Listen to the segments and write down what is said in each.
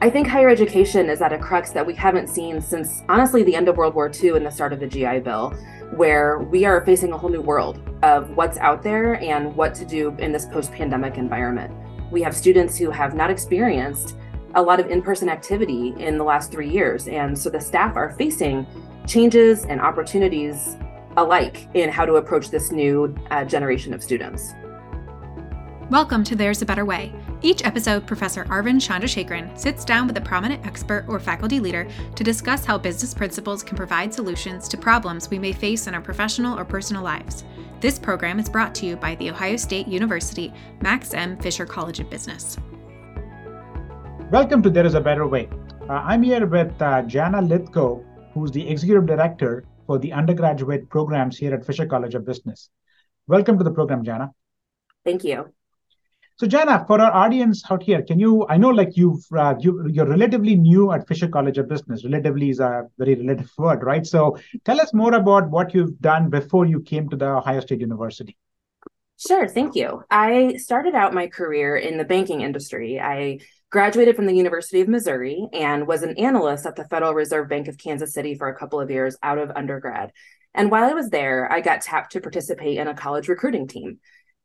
I think higher education is at a crux that we haven't seen since honestly the end of World War II and the start of the GI Bill, where we are facing a whole new world of what's out there and what to do in this post pandemic environment. We have students who have not experienced a lot of in person activity in the last three years. And so the staff are facing changes and opportunities alike in how to approach this new uh, generation of students. Welcome to There's a Better Way. Each episode, Professor Arvind Chandrasekaran sits down with a prominent expert or faculty leader to discuss how business principles can provide solutions to problems we may face in our professional or personal lives. This program is brought to you by The Ohio State University Max M. Fisher College of Business. Welcome to There is a Better Way. Uh, I'm here with uh, Jana Lithgow, who's the Executive Director for the undergraduate programs here at Fisher College of Business. Welcome to the program, Jana. Thank you. So, Jana, for our audience out here, can you? I know, like you've uh, you, you're relatively new at Fisher College of Business. Relatively is a very relative word, right? So, tell us more about what you've done before you came to the Ohio State University. Sure, thank you. I started out my career in the banking industry. I graduated from the University of Missouri and was an analyst at the Federal Reserve Bank of Kansas City for a couple of years out of undergrad. And while I was there, I got tapped to participate in a college recruiting team.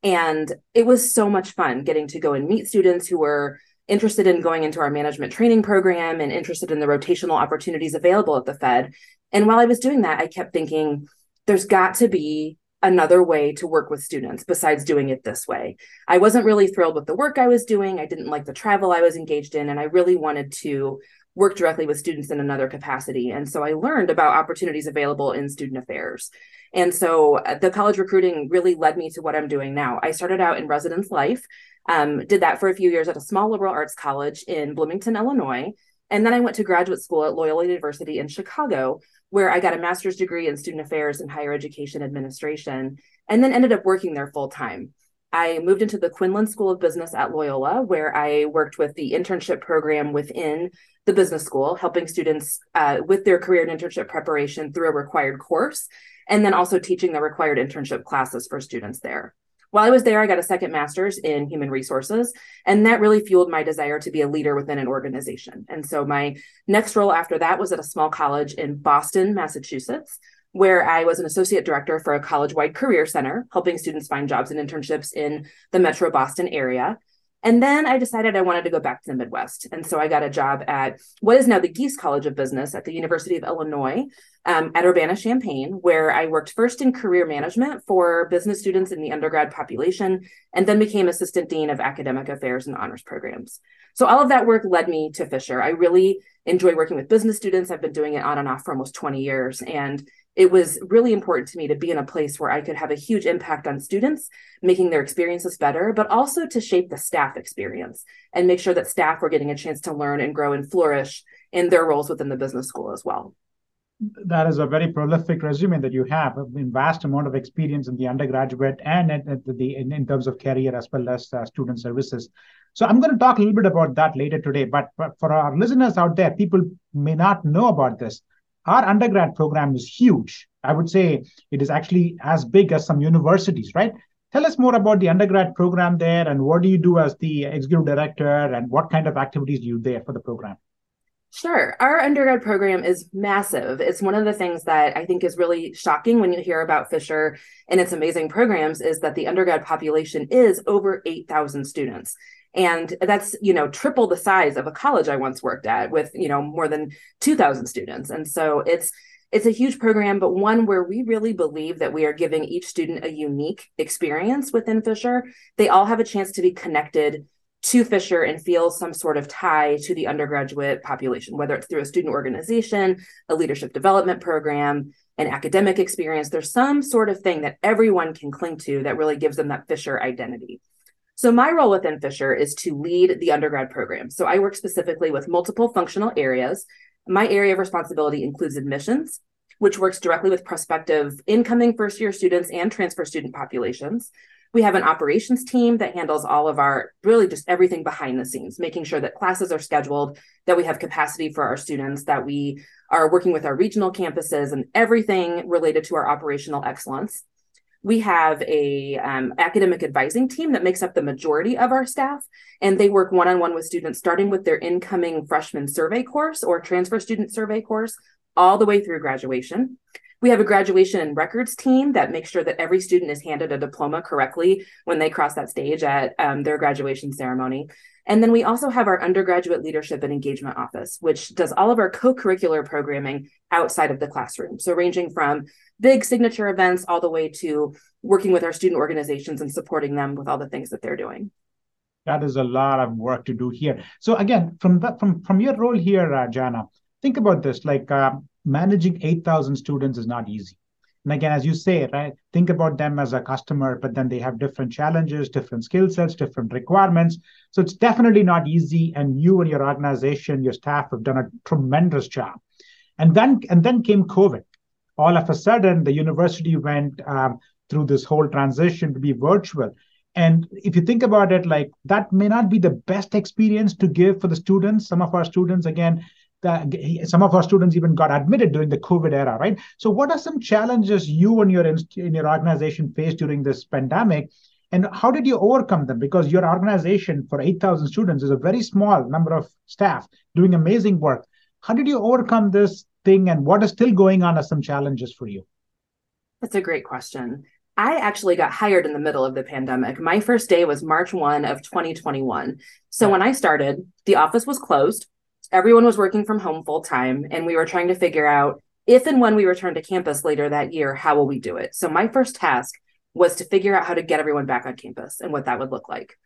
And it was so much fun getting to go and meet students who were interested in going into our management training program and interested in the rotational opportunities available at the Fed. And while I was doing that, I kept thinking, there's got to be another way to work with students besides doing it this way. I wasn't really thrilled with the work I was doing. I didn't like the travel I was engaged in, and I really wanted to work directly with students in another capacity. And so I learned about opportunities available in student affairs. And so uh, the college recruiting really led me to what I'm doing now. I started out in residence life, um, did that for a few years at a small liberal arts college in Bloomington, Illinois. And then I went to graduate school at Loyola University in Chicago, where I got a master's degree in student affairs and higher education administration, and then ended up working there full time. I moved into the Quinlan School of Business at Loyola, where I worked with the internship program within the business school, helping students uh, with their career and internship preparation through a required course, and then also teaching the required internship classes for students there. While I was there, I got a second master's in human resources, and that really fueled my desire to be a leader within an organization. And so my next role after that was at a small college in Boston, Massachusetts, where I was an associate director for a college wide career center, helping students find jobs and internships in the metro Boston area. And then I decided I wanted to go back to the Midwest. And so I got a job at what is now the Gies College of Business at the University of Illinois um, at Urbana Champaign, where I worked first in career management for business students in the undergrad population, and then became assistant dean of academic affairs and honors programs. So all of that work led me to Fisher. I really enjoy working with business students. I've been doing it on and off for almost 20 years. And it was really important to me to be in a place where I could have a huge impact on students, making their experiences better, but also to shape the staff experience and make sure that staff were getting a chance to learn and grow and flourish in their roles within the business school as well. That is a very prolific resume that you have, a vast amount of experience in the undergraduate and the, in, in terms of career as well as uh, student services. So I'm going to talk a little bit about that later today. But, but for our listeners out there, people may not know about this our undergrad program is huge. I would say it is actually as big as some universities, right? Tell us more about the undergrad program there and what do you do as the executive director and what kind of activities do you there for the program? Sure. Our undergrad program is massive. It's one of the things that I think is really shocking when you hear about Fisher and its amazing programs is that the undergrad population is over 8,000 students and that's you know triple the size of a college i once worked at with you know more than 2000 students. And so it's it's a huge program but one where we really believe that we are giving each student a unique experience within fisher. They all have a chance to be connected to fisher and feel some sort of tie to the undergraduate population whether it's through a student organization a leadership development program an academic experience. There's some sort of thing that everyone can cling to that really gives them that fisher identity so, my role within Fisher is to lead the undergrad program. So, I work specifically with multiple functional areas. My area of responsibility includes admissions, which works directly with prospective incoming first year students and transfer student populations. We have an operations team that handles all of our really just everything behind the scenes, making sure that classes are scheduled, that we have capacity for our students, that we are working with our regional campuses and everything related to our operational excellence. We have a um, academic advising team that makes up the majority of our staff and they work one-on-one with students starting with their incoming freshman survey course or transfer student survey course all the way through graduation we have a graduation and records team that makes sure that every student is handed a diploma correctly when they cross that stage at um, their graduation ceremony and then we also have our undergraduate leadership and engagement office, which does all of our co curricular programming outside of the classroom. So, ranging from big signature events all the way to working with our student organizations and supporting them with all the things that they're doing. That is a lot of work to do here. So, again, from that, from from your role here, uh, Jana, think about this: like uh, managing eight thousand students is not easy. And again, as you say, right, think about them as a customer, but then they have different challenges, different skill sets, different requirements. So it's definitely not easy. And you and your organization, your staff have done a tremendous job. And then and then came COVID. All of a sudden, the university went um, through this whole transition to be virtual. And if you think about it, like that may not be the best experience to give for the students. Some of our students, again, some of our students even got admitted during the COVID era, right? So, what are some challenges you and your in your organization faced during this pandemic, and how did you overcome them? Because your organization for 8,000 students is a very small number of staff doing amazing work. How did you overcome this thing, and what is still going on as some challenges for you? That's a great question. I actually got hired in the middle of the pandemic. My first day was March 1 of 2021. So when I started, the office was closed everyone was working from home full time and we were trying to figure out if and when we return to campus later that year how will we do it so my first task was to figure out how to get everyone back on campus and what that would look like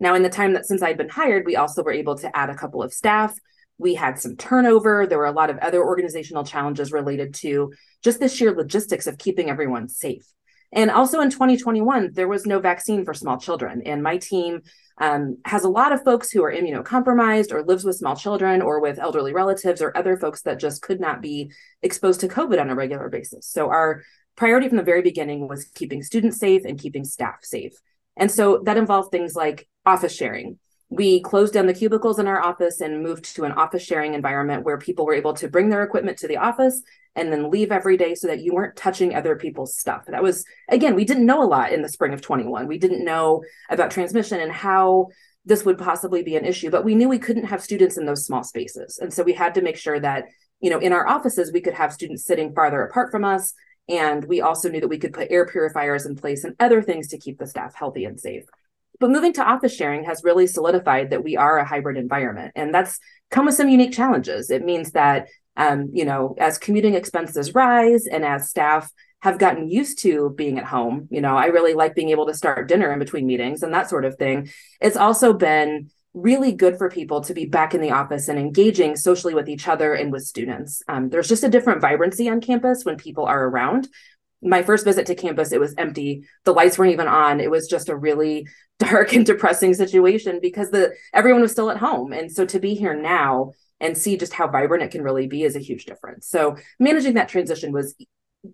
now in the time that since i'd been hired we also were able to add a couple of staff we had some turnover there were a lot of other organizational challenges related to just the sheer logistics of keeping everyone safe and also in 2021, there was no vaccine for small children. And my team um, has a lot of folks who are immunocompromised or lives with small children or with elderly relatives or other folks that just could not be exposed to COVID on a regular basis. So our priority from the very beginning was keeping students safe and keeping staff safe. And so that involved things like office sharing, we closed down the cubicles in our office and moved to an office sharing environment where people were able to bring their equipment to the office and then leave every day so that you weren't touching other people's stuff. That was, again, we didn't know a lot in the spring of 21. We didn't know about transmission and how this would possibly be an issue, but we knew we couldn't have students in those small spaces. And so we had to make sure that, you know, in our offices, we could have students sitting farther apart from us. And we also knew that we could put air purifiers in place and other things to keep the staff healthy and safe. But moving to office sharing has really solidified that we are a hybrid environment. And that's come with some unique challenges. It means that, um, you know, as commuting expenses rise and as staff have gotten used to being at home, you know, I really like being able to start dinner in between meetings and that sort of thing. It's also been really good for people to be back in the office and engaging socially with each other and with students. Um, there's just a different vibrancy on campus when people are around. My first visit to campus, it was empty. The lights weren't even on. It was just a really dark and depressing situation because the everyone was still at home. And so to be here now and see just how vibrant it can really be is a huge difference. So managing that transition was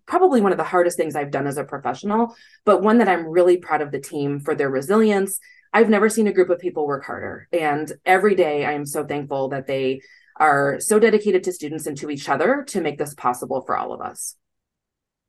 probably one of the hardest things i've done as a professional but one that i'm really proud of the team for their resilience. I've never seen a group of people work harder. And every day i am so thankful that they are so dedicated to students and to each other to make this possible for all of us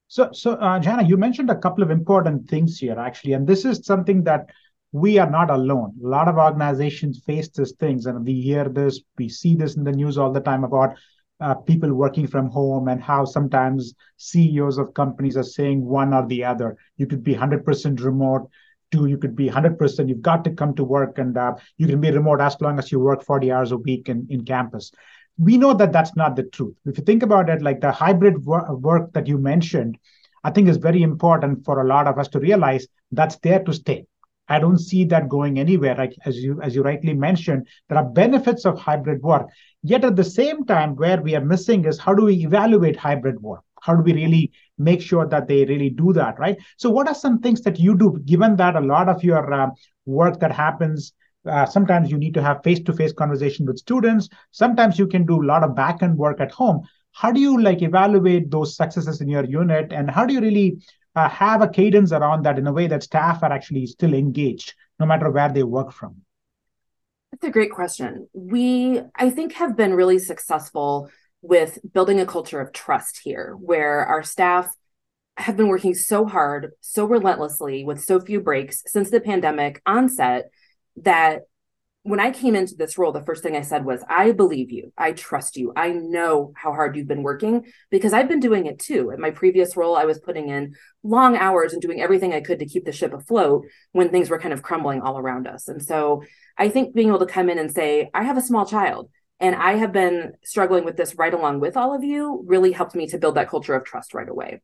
so so uh, jana you mentioned a couple of important things here actually and this is something that we are not alone. A lot of organizations face these things, and we hear this, we see this in the news all the time about uh, people working from home and how sometimes CEOs of companies are saying one or the other. You could be 100% remote, to you could be 100%. You've got to come to work, and uh, you can be remote as long as you work 40 hours a week in, in campus. We know that that's not the truth. If you think about it, like the hybrid wor- work that you mentioned, I think is very important for a lot of us to realize that's there to stay I don't see that going anywhere. Like as you as you rightly mentioned, there are benefits of hybrid work. Yet at the same time, where we are missing is how do we evaluate hybrid work? How do we really make sure that they really do that, right? So, what are some things that you do, given that a lot of your uh, work that happens uh, sometimes you need to have face-to-face conversation with students sometimes you can do a lot of back-end work at home how do you like evaluate those successes in your unit and how do you really uh, have a cadence around that in a way that staff are actually still engaged no matter where they work from? That's a great question. We, I think, have been really successful with building a culture of trust here where our staff have been working so hard, so relentlessly with so few breaks since the pandemic onset that when I came into this role, the first thing I said was, I believe you. I trust you. I know how hard you've been working because I've been doing it too. At my previous role, I was putting in long hours and doing everything I could to keep the ship afloat when things were kind of crumbling all around us. And so I think being able to come in and say, I have a small child and I have been struggling with this right along with all of you really helped me to build that culture of trust right away.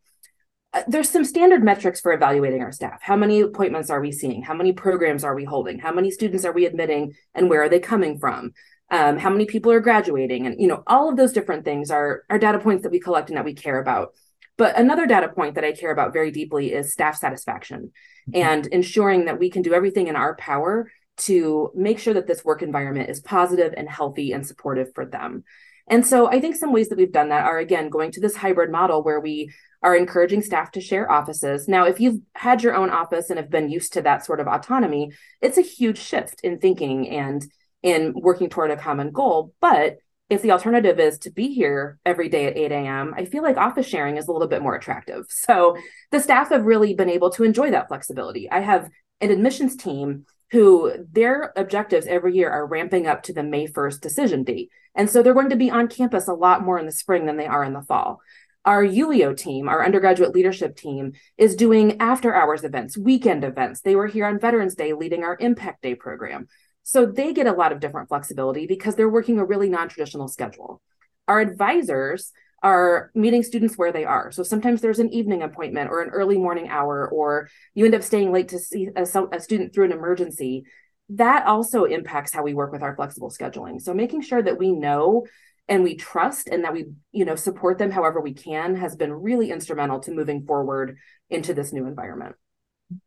Uh, there's some standard metrics for evaluating our staff. How many appointments are we seeing? How many programs are we holding? How many students are we admitting and where are they coming from? Um, how many people are graduating? And you know, all of those different things are, are data points that we collect and that we care about. But another data point that I care about very deeply is staff satisfaction mm-hmm. and ensuring that we can do everything in our power to make sure that this work environment is positive and healthy and supportive for them. And so I think some ways that we've done that are again going to this hybrid model where we are encouraging staff to share offices. Now, if you've had your own office and have been used to that sort of autonomy, it's a huge shift in thinking and in working toward a common goal. But if the alternative is to be here every day at 8 a.m., I feel like office sharing is a little bit more attractive. So the staff have really been able to enjoy that flexibility. I have an admissions team who their objectives every year are ramping up to the May 1st decision date. And so they're going to be on campus a lot more in the spring than they are in the fall. Our ULEO team, our undergraduate leadership team, is doing after hours events, weekend events. They were here on Veterans Day leading our Impact Day program. So they get a lot of different flexibility because they're working a really non traditional schedule. Our advisors are meeting students where they are. So sometimes there's an evening appointment or an early morning hour, or you end up staying late to see a, a, student through an emergency. That also impacts how we work with our flexible scheduling. So making sure that we know and we trust and that we you know support them however we can has been really instrumental to moving forward into this new environment.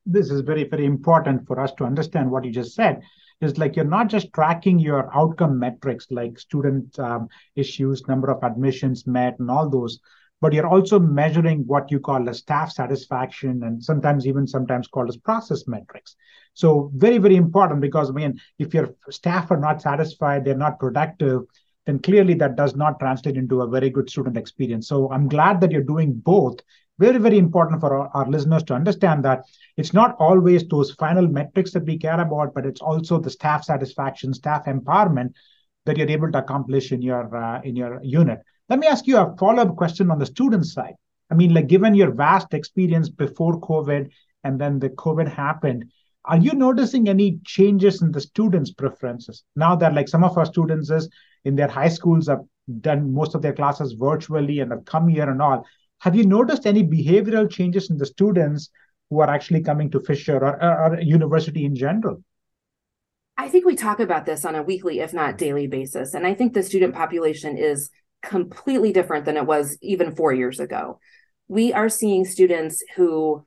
This is very very important for us to understand what you just said. Is like you're not just tracking your outcome metrics like student um, issues number of admissions met and all those but you're also measuring what you call as staff satisfaction and sometimes even sometimes called as process metrics. So very very important because i mean if your staff are not satisfied they're not productive then clearly that does not translate into a very good student experience. So I'm glad that you're doing both. Very, very important for our, our, listeners to understand that it's not always those final metrics that we care about, but it's also the staff satisfaction, staff empowerment that you're able to accomplish in your uh, in your unit. Let me ask you a follow-up question on the student side. I mean, like given your vast experience before COVID and then the COVID happened, are you noticing any changes in the students' preferences now that like some of our students is in their high schools have done most of their classes virtually and have come here and all. Have you noticed any behavioral changes in the students who are actually coming to Fisher or, or, or university in general? I think we talk about this on a weekly, if not daily basis. And I think the student population is completely different than it was even four years ago. We are seeing students who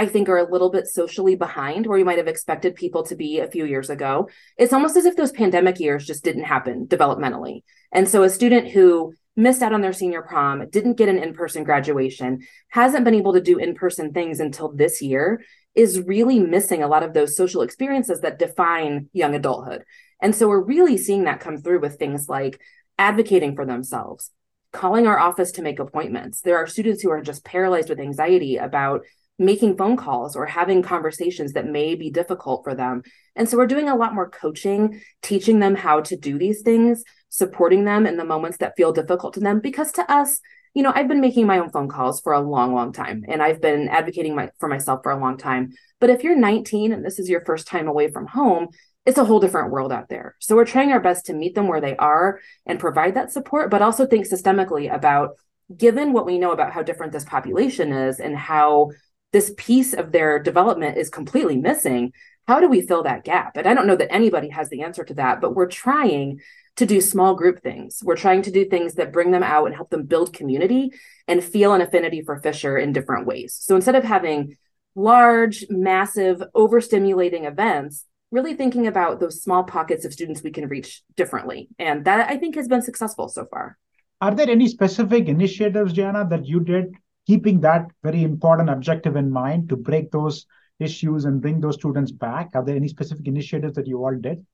I think are a little bit socially behind where you might have expected people to be a few years ago. It's almost as if those pandemic years just didn't happen developmentally. And so a student who missed out on their senior prom, didn't get an in-person graduation, hasn't been able to do in-person things until this year is really missing a lot of those social experiences that define young adulthood. And so we're really seeing that come through with things like advocating for themselves, calling our office to make appointments. There are students who are just paralyzed with anxiety about making phone calls or having conversations that may be difficult for them. And so we're doing a lot more coaching, teaching them how to do these things, supporting them in the moments that feel difficult to them. Because to us, you know, I've been making my own phone calls for a long, long time, and I've been advocating my, for myself for a long time. But if you're 19 and this is your first time away from home, it's a whole different world out there. So we're trying our best to meet them where they are and provide that support, but also think systemically about given what we know about how different this population is and how this piece of their development is completely missing how do we fill that gap? And i don't know that anybody has the answer to that but we're trying to do small group things. We're trying to do things that bring them out and help them build community and feel an affinity for fisher in different ways. So instead of having large massive overstimulating events really thinking about those small pockets of students we can reach differently. And that i think has been successful so far. Are there any specific initiatives jana that you did keeping that very important objective in mind to break those issues and bring those students back? Are there any specific initiatives that you all did?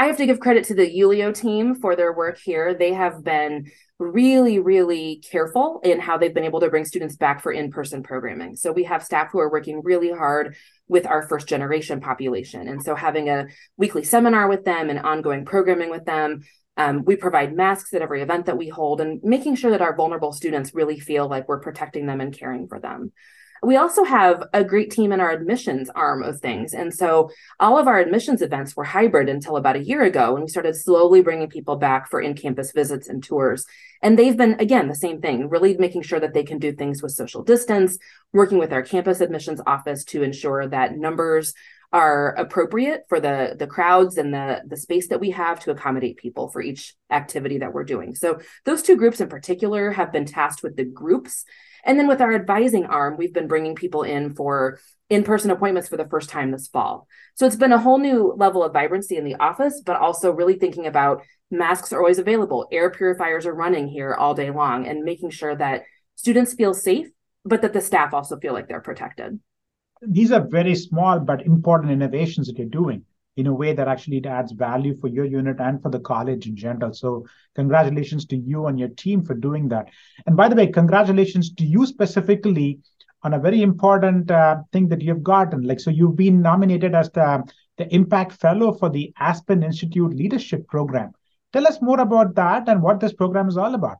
I have to give credit to the ULEO team for their work here. They have been really, really careful in how they've been able to bring students back for in person programming. So we have staff who are working really hard with our first generation population. And so having a weekly seminar with them and ongoing programming with them. Um, we provide masks at every event that we hold and making sure that our vulnerable students really feel like we're protecting them and caring for them. We also have a great team in our admissions arm of things. And so all of our admissions events were hybrid until about a year ago when we started slowly bringing people back for in campus visits and tours. And they've been, again, the same thing, really making sure that they can do things with social distance, working with our campus admissions office to ensure that numbers are appropriate for the the crowds and the the space that we have to accommodate people for each activity that we're doing so those two groups in particular have been tasked with the groups and then with our advising arm, we've been bringing people in for in person appointments for the first time this fall. So it's been a whole new level of vibrancy in the office, but also really thinking about masks are always available, air purifiers are running here all day long, and making sure that students feel safe, but that the staff also feel like they're protected. These are very small but important innovations that you're doing in a way that actually adds value for your unit and for the college in general. So, congratulations to you and your team for doing that. And by the way, congratulations to you specifically on a very important uh, thing that you've gotten. Like, so you've been nominated as the, the Impact Fellow for the Aspen Institute Leadership Program. Tell us more about that and what this program is all about.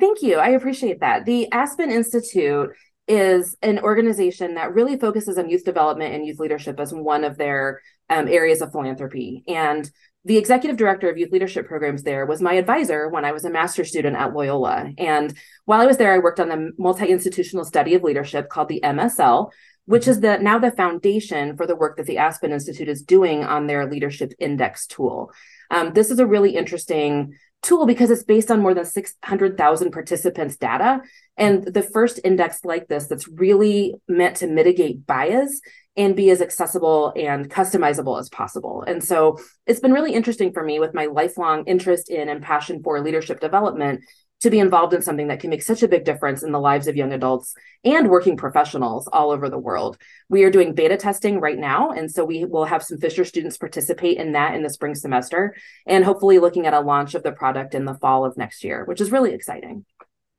Thank you. I appreciate that. The Aspen Institute is an organization that really focuses on youth development and youth leadership as one of their um, areas of philanthropy. And the executive director of youth leadership programs there was my advisor when I was a master's student at Loyola. And while I was there, I worked on the multi-institutional study of leadership called the MSL, which is the now the foundation for the work that the Aspen Institute is doing on their leadership index tool. Um, this is a really interesting tool because it's based on more than 600,000 participants' data. And the first index like this that's really meant to mitigate bias and be as accessible and customizable as possible. And so it's been really interesting for me with my lifelong interest in and passion for leadership development to be involved in something that can make such a big difference in the lives of young adults and working professionals all over the world. We are doing beta testing right now. And so we will have some Fisher students participate in that in the spring semester and hopefully looking at a launch of the product in the fall of next year, which is really exciting.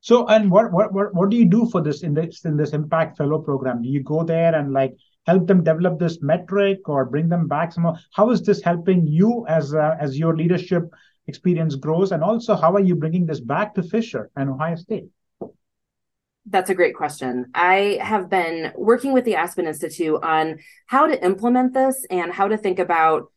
So, and what, what, what, what do you do for this in this, in this impact fellow program? Do you go there and like help them develop this metric or bring them back some how is this helping you as uh, as your leadership experience grows? And also, how are you bringing this back to Fisher and Ohio State? That's a great question. I have been working with the Aspen Institute on how to implement this and how to think about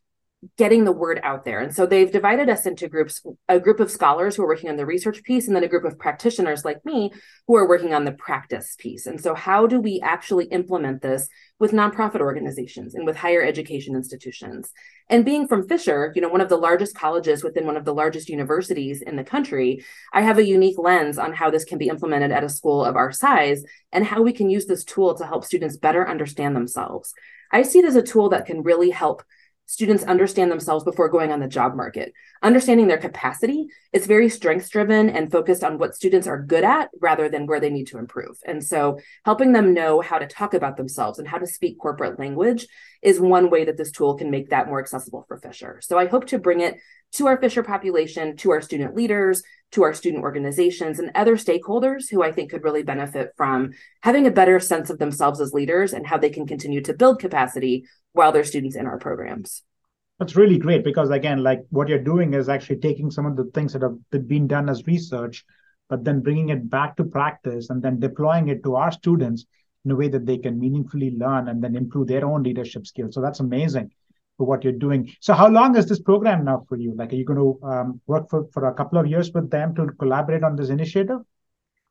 getting the word out there. And so they've divided us into groups a group of scholars who are working on the research piece, and then a group of practitioners like me who are working on the practice piece. And so, how do we actually implement this with nonprofit organizations and with higher education institutions? And being from Fisher, you know, one of the largest colleges within one of the largest universities in the country, I have a unique lens on how this can be implemented at a school of our size and how we can use this tool to help students better understand themselves. I see it as a tool that can really help students understand themselves before going on the job market. Understanding their capacity is very strengths driven and focused on what students are good at rather than where they need to improve. And so, helping them know how to talk about themselves and how to speak corporate language is one way that this tool can make that more accessible for Fisher. So, I hope to bring it to our Fisher population, to our student leaders, to our student organizations, and other stakeholders who I think could really benefit from having a better sense of themselves as leaders and how they can continue to build capacity while they're students in our programs. That's really great because again, like what you're doing is actually taking some of the things that have been done as research, but then bringing it back to practice and then deploying it to our students in a way that they can meaningfully learn and then improve their own leadership skills. So that's amazing for what you're doing. So how long is this program now for you? Like, are you going to um, work for, for a couple of years with them to collaborate on this initiative?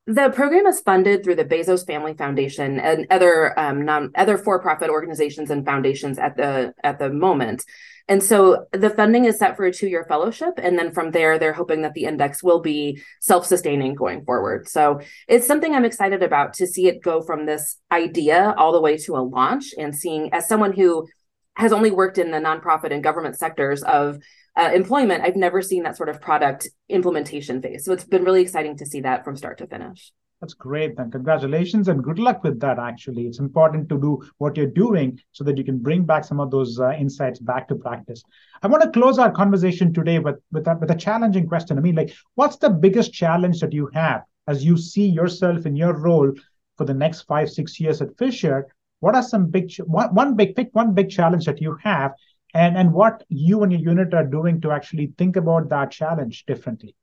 The program is funded through the Bezos Family Foundation and other um, non other for-profit organizations and foundations at the at the moment. And so the funding is set for a two-year fellowship, and then from there, they're hoping that the index will be self-sustaining going forward. So it's something I'm excited about to see it go from this idea all the way to a launch, and seeing as someone who has only worked in the nonprofit and government sectors of uh, employment, I've never seen that sort of product implementation phase. So it's been really exciting to see that from start to finish. That's great. Then congratulations and good luck with that. Actually, it's important to do what you're doing so that you can bring back some of those uh, insights back to practice. I want to close our conversation today with with a, with a challenging question. I mean, like, what's the biggest challenge that you have as you see yourself in your role for the next five six years at Fisher? What are some big one, one big pick one big challenge that you have, and and what you and your unit are doing to actually think about that challenge differently?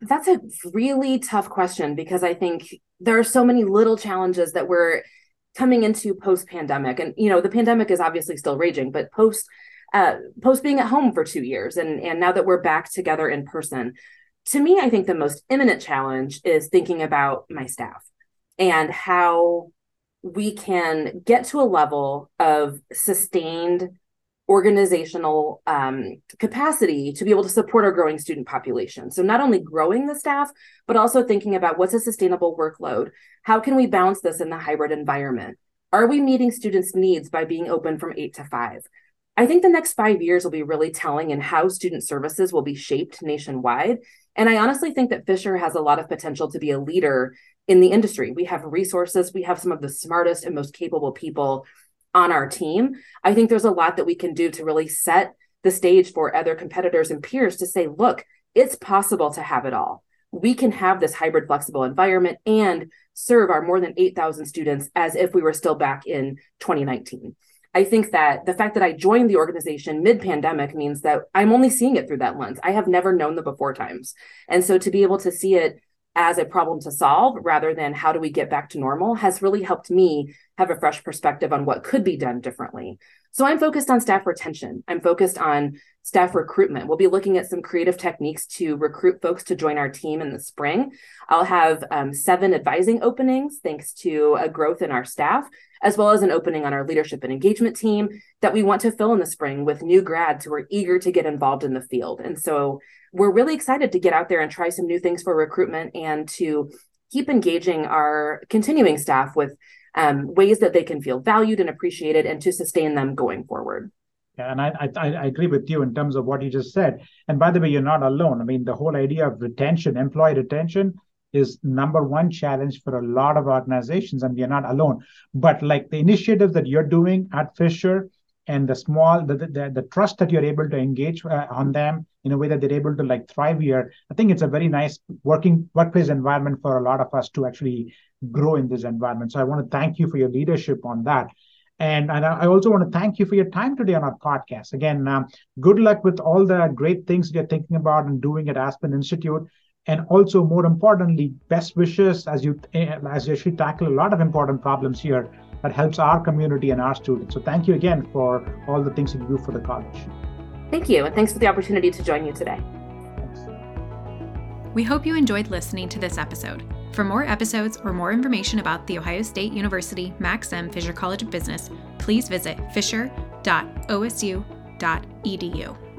That's a really tough question because I think there are so many little challenges that we're coming into post pandemic. And, you know, the pandemic is obviously still raging, but post, uh, post being at home for two years and, and now that we're back together in person, to me, I think the most imminent challenge is thinking about my staff and how we can get to a level of sustained organizational um, capacity to be able to support our growing student population. So, not only growing the staff, but also thinking about what's a sustainable workload? How can we balance this in the hybrid environment? Are we meeting students' needs by being open from eight to five? I think the next five years will be really telling in how student services will be shaped nationwide. And I honestly think that Fisher has a lot of potential to be a leader in the industry. We have resources, we have some of the smartest and most capable people on our team, I think there's a lot that we can do to really set the stage for other competitors and peers to say, look, it's possible to have it all. We can have this hybrid flexible environment and serve our more than 8,000 students as if we were still back in 2019. I think that the fact that I joined the organization mid pandemic means that I'm only seeing it through that lens. I have never known the before times. And so to be able to see it as a problem to solve rather than how do we get back to normal has really helped me have a fresh perspective on what could be done differently. So I'm focused on staff retention. I'm focused on staff recruitment. We'll be looking at some creative techniques to recruit folks to join our team in the spring. I'll have um, seven advising openings thanks to a growth in our staff, as well as an opening on our leadership and engagement team that we want to fill in the spring with new grads who are eager to get involved in the field. And so we're really excited to get out there and try some new things for recruitment and to keep engaging our continuing staff with um, ways that they can feel valued and appreciated and to sustain them going forward. Yeah, and I, I, I agree with you in terms of what you just said. And by the way, you're not alone. I mean, the whole idea of retention, employee retention, is number one challenge for a lot of organizations, and we are not alone. But like the initiatives that you're doing at Fisher and the small the, the, the trust that you're able to engage uh, on them in a way that they're able to like thrive here i think it's a very nice working workplace environment for a lot of us to actually grow in this environment so i want to thank you for your leadership on that and, and I also want to thank you for your time today on our podcast. Again, um, good luck with all the great things you're thinking about and doing at Aspen Institute. And also, more importantly, best wishes as you as you actually tackle a lot of important problems here that helps our community and our students. So thank you again for all the things you do for the college. Thank you, and thanks for the opportunity to join you today. We hope you enjoyed listening to this episode. For more episodes or more information about The Ohio State University Max M Fisher College of Business, please visit fisher.osu.edu.